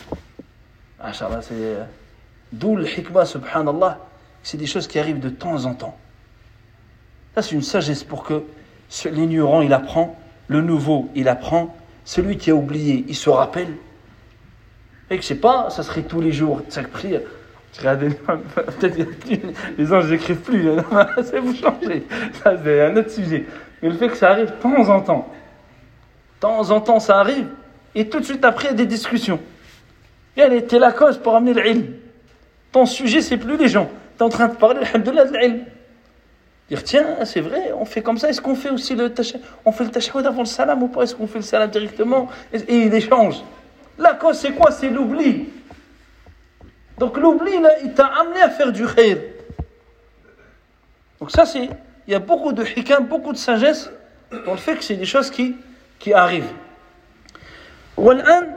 Machallah, c'est... Euh, d'où le hikmah, subhanallah, c'est des choses qui arrivent de temps en temps. Ça c'est une sagesse pour que l'ignorant il apprend, le nouveau il apprend, celui qui a oublié il se rappelle. Et que je sais pas, ça serait tous les jours, chaque prière. [laughs] Peut-être les anges n'écrivent plus, [laughs] c'est vous changer. Ça, c'est un autre sujet. Mais le fait que ça arrive de temps en temps, de temps en temps, ça arrive, et tout de suite après, il y a des discussions. Et elle était la cause pour amener l'ilm. Ton sujet, c'est plus les gens. Tu es en train de parler, alhamdoulilah, de l'ilm Dire, tiens, c'est vrai, on fait comme ça. Est-ce qu'on fait aussi le tashahhud On fait le tashahhud avant le salam ou pas Est-ce qu'on fait le salam directement Et il échange. La cause, c'est quoi C'est l'oubli. Donc l'oubli, il t'a amené à faire du khair. Donc ça, c'est, il y a beaucoup de hikam, beaucoup de sagesse dans le fait que c'est des choses qui, qui arrivent. والآن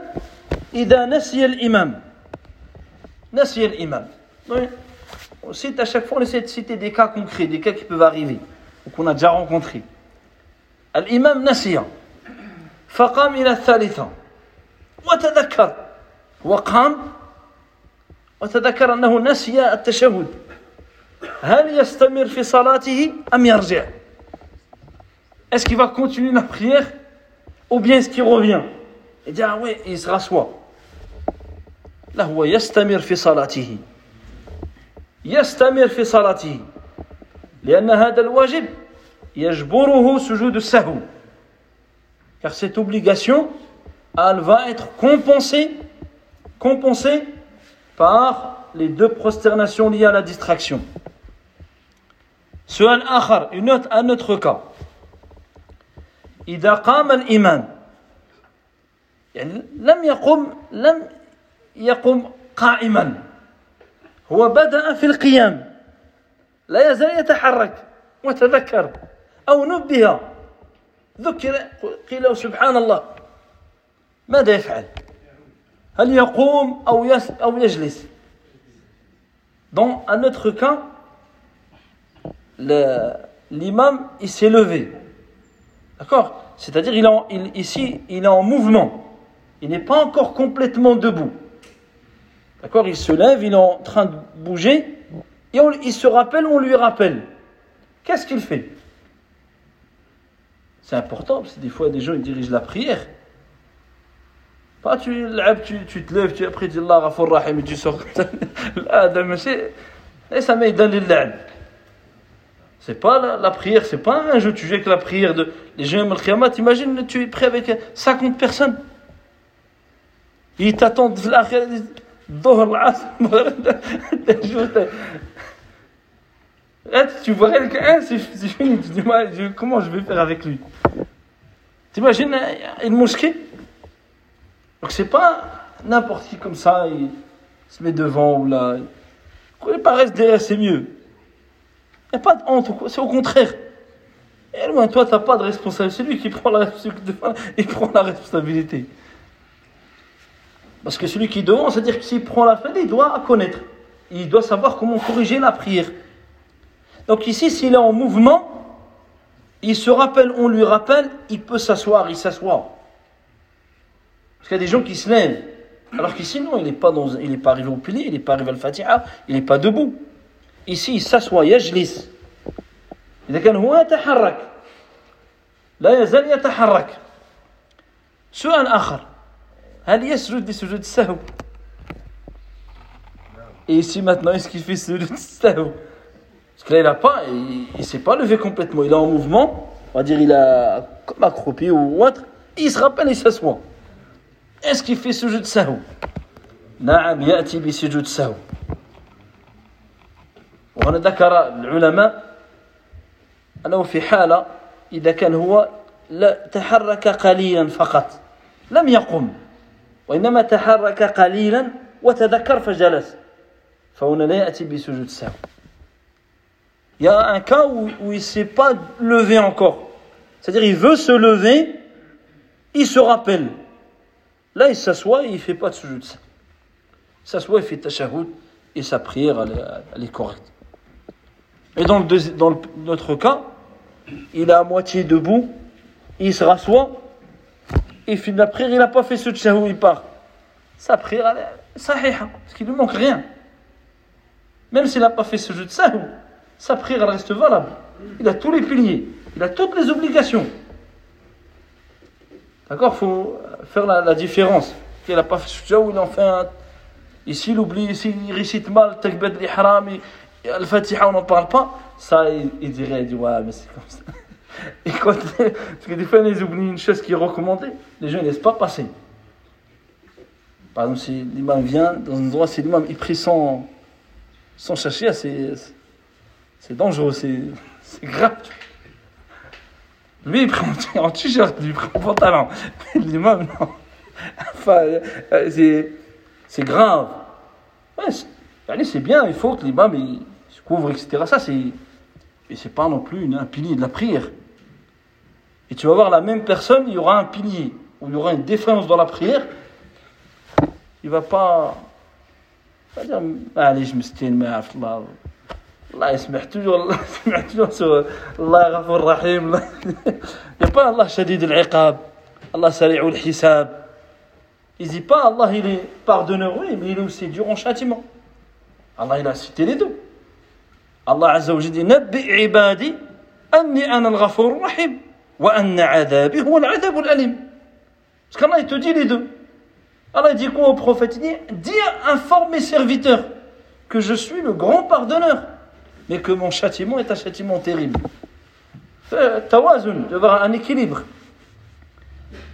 إذا نسي الإمام نسي الإمام on cite à chaque fois on essaie de citer des cas concrets des cas qui peuvent arriver ou qu'on a déjà rencontrés الإمام نسي فقام إلى الثالثة وتذكر وقام وتذكر أنه نسي التشهد هل يستمر في صلاته أم يرجع Est-ce qu'il va continuer la prière ou bien est-ce qu'il revient Il dit ah oui, il se rassoit. لا هو يستمر في صلاته يستمر في صلاته لأن هذا الواجب يجبره سجود السهو car cette obligation elle va être compensée compensée par les deux prosternations liées à la distraction. سؤال آخر une autre, un autre cas إذا قام الإمام يعني لم يقم لم يقم قائما هو بدأ في القيام لا يزال يتحرك وتذكر أو نبه ذكر قيل سبحان الله ماذا يفعل هل يقوم أو أو يجلس Dans un autre cas, l'imam, il s'est levé. D'accord C'est-à-dire, il, il, ici, il est en mouvement. Il n'est pas encore complètement debout. D'accord Il se lève, il est en train de bouger, et il se rappelle, on lui rappelle. Qu'est-ce qu'il fait? C'est important, parce que des fois, des gens ils dirigent la prière. Pas tu, tu, tu te lèves, tu après tu Allah Rahim et tu sors Là, [laughs] et ça m'aide dans l'il'ad. C'est pas la, prière, c'est pas un jeu, tu joues avec la prière de les gens al t'imagines, tu es prêt avec 50 personnes. Ils t'attendent [laughs] tu vois quelqu'un, c'est fini, tu dis, comment je vais faire avec lui? T'imagines une mosquée? Donc c'est pas n'importe qui comme ça, il se met devant ou là. Quand il derrière, c'est mieux. Il n'y a pas de honte, c'est au contraire. Et loin, toi, tu n'as pas de responsabilité. C'est lui qui prend la, [laughs] il prend la responsabilité. Parce que celui qui est devant, c'est-à-dire que s'il prend la fête, il doit connaître. Il doit savoir comment corriger la prière. Donc ici, s'il est en mouvement, il se rappelle, on lui rappelle, il peut s'asseoir, il s'assoit. Parce qu'il y a des gens qui se lèvent. Alors qu'ici, non, il n'est pas, dans, il pas arrivé au pilier, il n'est pas arrivé al fatiha, il n'est pas debout. Ici, il s'assoit, يجلس. إذا كان هو يتحرك لا يزال يتحرك سؤال آخر هل يسجد لسجود السهو Et ici maintenant, est-ce qu'il fait sujud sahou Parce que là, il n'a pas, il ne s'est pas levé complètement. Il est en mouvement, on va dire, il a comme accroupi ou autre. Il se rappelle, il s'assoit. Est-ce qu'il fait sujud sahou نعم يأتي بسجود سهو وهنا ذكر العلماء أنه في حالة إذا كان هو لا تحرك قليلا فقط لم يقم وإنما تحرك قليلا وتذكر فجلس فهنا لا يأتي بسجود السهو Il y a un cas où, où il ne s'est pas levé encore. C'est-à-dire il veut se lever, il se rappelle. Là, il s'assoit et il ne fait pas de sujoud. Il s'assoit, il fait tashahhud et sa prière, elle, est- elle est correcte. Et dans, le deuxi- dans le- notre cas, il est à moitié debout, il se rassoit, il finit la prière, il n'a pas fait ce tashahhud, il part. Sa prière, elle est sahiha, parce qu'il ne manque rien. Même s'il n'a pas fait ce jeu de sahou, sa prière reste valable. Il a tous les piliers, il a toutes les obligations. D'accord Il faut faire la, différence. Il n'a pas fait ce jeu, il en fait un. Ici, il oublie, ici, il récite mal, Takbet l'Ihram, Al-Fatiha, on n'en parle pas. Ça, il, il dirait, il dit, ouais, mais c'est comme ça. Et quand, parce que des fois, ils oublient une chose qui est recommandée, les gens ne laissent pas passer. Par exemple, si l'imam vient dans un endroit, si l'imam il prie sans, sans chercher, c'est, dangereux, c'est, grave. Lui, il prend en- t-shirt, il prend en pantalon. Mais [laughs] L'imam, non. Enfin, euh, c'est, grave. Ouais, c'est, allez, c'est bien, il faut que l'imam se couvre, etc. Ça, c'est, et c'est pas non plus un pilier de la prière. Et tu vas voir la même personne, il y aura un pilier, ou il y aura une défaillance dans la prière. Il ne va pas, il va dire, allez, je me stine, mais Allah, Allah, il se met toujours, [laughs] toujours sur Allah, Rahim. Il n'y [laughs] a pas Allah, Shadid al-Iqab, Allah, Sari'ul Hisab. Il ne dit pas Allah, il est pardonneur, oui, mais il est aussi dur en châtiment. Allah, il a cité les deux. Allah Azza wa dit, Nabbi ibadi, anni ana al-Ghafur Rahim. وأن عذابي هو العذاب الأليم. Parce qu'Allah il te dit les deux. Allah dit quoi au prophète Il dit Dis, informe mes serviteurs que je suis le grand pardonneur, mais que mon châtiment est un châtiment terrible. Euh, Tawazun, d'avoir un équilibre.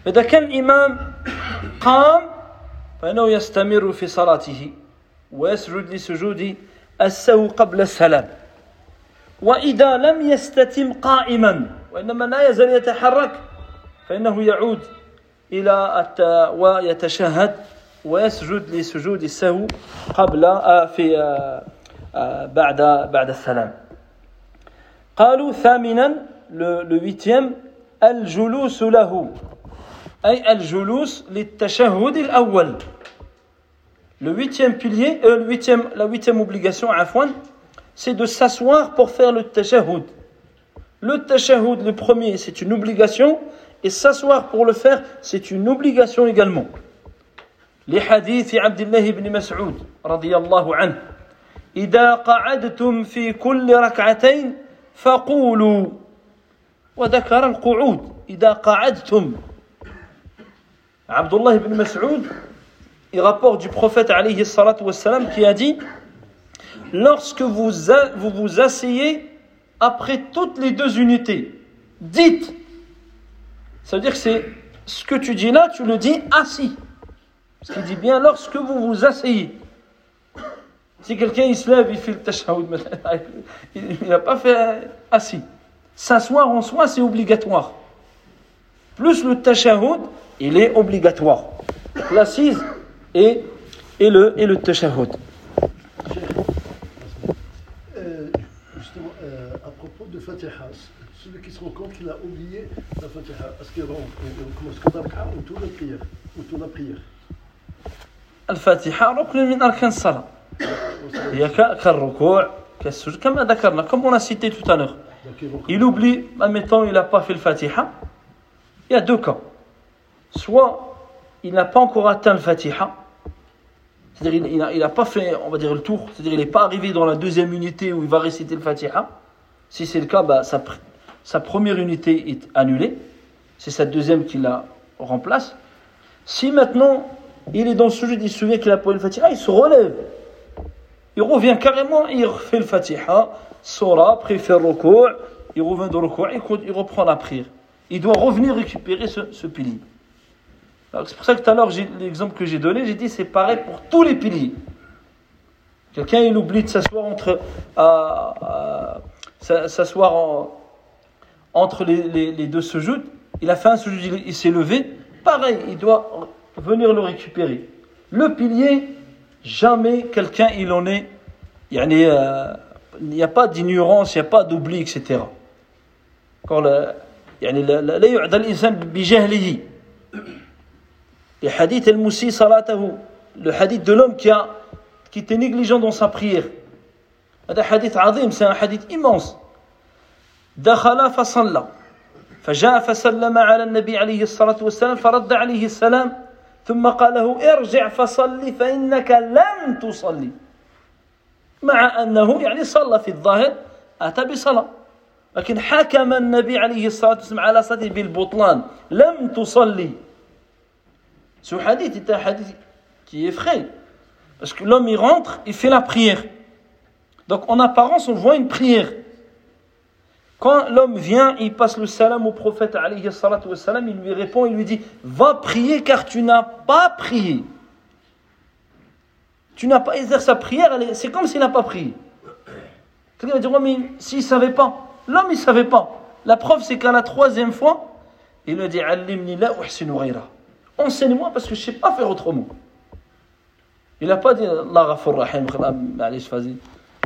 فإذا كان الإمام قام فإنه يستمر في صلاته ويسجد لسجود السهو قبل السلام وإذا لم يستتم قائما وإنما لا يزال يتحرك فإنه يعود إلى الت... ويتشهد ويسجد لسجود السهو قبل آه، في آه، آه، بعد بعد السلام قالوا ثامنا le, le huitième الجلوس له أي الجلوس للتشهد الأول le huitième pilier euh, le huitième, la huitième obligation عفوا c'est de s'asseoir pour faire le tashahhud le tashahhud le premier c'est une obligation et s'asseoir pour le faire c'est une obligation également لحديث عبد الله بن مسعود رضي الله عنه إذا قعدتم في كل ركعتين فقولوا وذكر القعود إذا قعدتم عبد الله بن مسعود il rapporte du prophète alayhi salatu wassalam qui a dit lorsque vous a- vous, vous asseyez après toutes les deux unités. Dites. Ça veut dire que c'est ce que tu dis là tu le dis assis. Parce qu'il dit bien lorsque vous vous asseyez. Si quelqu'un il se lève il fait le tashahhud [laughs] il n'a pas fait assis. S'asseoir en soi c'est obligatoire. Plus le tashahhud il est obligatoire. L'assise et, et le, et le Euh, justement, euh, à propos de Fatiha, celui qui se rend compte qu'il a oublié la Fatiha, est-ce qu'il rentre on, on commence comme la ou toute la prière Ou toute la prière الفاتحة ركن من أركان الصلاة هي ك- كالركوع كالسجود كما ذكرنا comme on a cité tout à l'heure Donc il rentre. il oublie admettons il n'a pas fait le Fatiha il y a deux cas soit il n'a pas encore atteint le Fatiha c'est-à-dire il- il n'a il n'a pas fait on va dire le tour c'est-à-dire il n'est pas arrivé dans la deuxième unité où il va réciter le Fatiha si c'est le cas bah, sa, pr- sa première unité est annulée c'est sa deuxième qui la remplace si maintenant il est dans ce jeu, il se souvient qu'il a pas eu le Fatiha, il se relève. Il revient carrément, il refait le Fatiha, Sora, fait le recours, il revient dans le il, reprend la prière. Il doit revenir récupérer ce, ce pilier. C'est pour ça que tout à l'heure, l'exemple que j'ai donné, j'ai dit c'est pareil pour tous les piliers. Quelqu'un, il oublie de s'asseoir entre, s'asseoir entre les, les, les, deux. Il a fait un sujud, il, il s'est levé. Pareil, il doit venir le récupérer. Le pilier, jamais quelqu'un il en est. Euh, il n'y euh, a pas d'ignorance, il n'y a pas d'oubli, etc. Quand la, les hadiths, le hadith de l'homme qui, a, qui était négligent dans sa prière. هذا حديث عظيم, un hadith immense. دخل فصلى. فجاء فسلم على النبي عليه الصلاة والسلام فرد عليه السلام ثم قال له ارجع فصلي فإنك لم تصلي. مع أنه يعني صلى في الظاهر أتى بصلاة. لكن حكم النبي عليه الصلاة والسلام على صلاته بالبطلان لم تصلي. Ce hadith est un hadith l'homme, il rentre, il fait la prière. Donc en apparence, on voit une prière. Quand l'homme vient, il passe le salam au prophète, wassalam, il lui répond, il lui dit, va prier car tu n'as pas prié. Tu n'as pas exercé sa prière, c'est comme s'il n'a pas prié. Quelqu'un va dire, ouais, mais s'il ne savait pas, l'homme il ne savait pas. La preuve, c'est qu'à la troisième fois, il lui dit, enseigne-moi parce que je ne sais pas faire autrement. Il n'a pas dit, Allah rahim,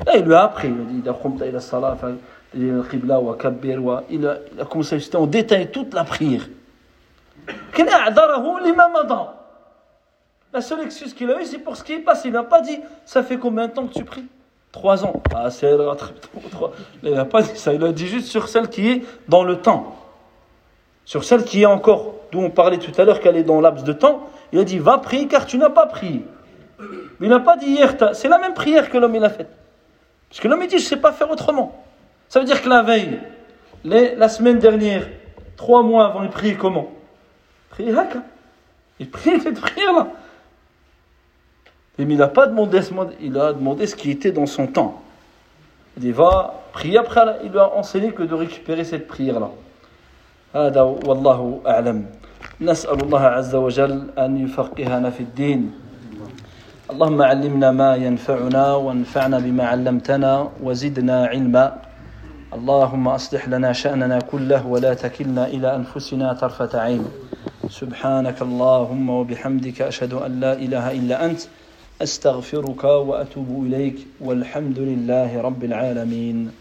Là, il lui a appris, il a dit, il a commencé à citer en détail toute la prière. La seule excuse qu'il a eue, c'est pour ce qui est passé. Il n'a pas dit, ça fait combien de temps que tu pries? Trois ans. Ah, c'est Il n'a pas dit ça. Il a dit juste sur celle qui est dans le temps. Sur celle qui est encore, d'où on parlait tout à l'heure, qu'elle est dans l'abs de temps. Il a dit, va prier car tu n'as pas prié. Mais il n'a pas dit hier, c'est la même prière que l'homme il a faite. Parce que l'homme il dit, je ne sais pas faire autrement. Ça veut dire que la veille, les- la semaine dernière, trois mois avant, il priait comment Il priait haka. Il priait cette prière-là. Et Mais il n'a pas demandé, ce mode- il a demandé ce qui était dans son temps. Il dit, va prier après, il lui a enseigné que de récupérer cette prière-là. هذا والله أعلم نسأل الله عز وجل أن يفقهنا في الدين اللهم علمنا ما ينفعنا وانفعنا بما علمتنا وزدنا علما. اللهم أصلح لنا شأننا كله ولا تكلنا إلى أنفسنا طرفة عين. سبحانك اللهم وبحمدك أشهد أن لا إله إلا أنت. أستغفرك وأتوب إليك. والحمد لله رب العالمين.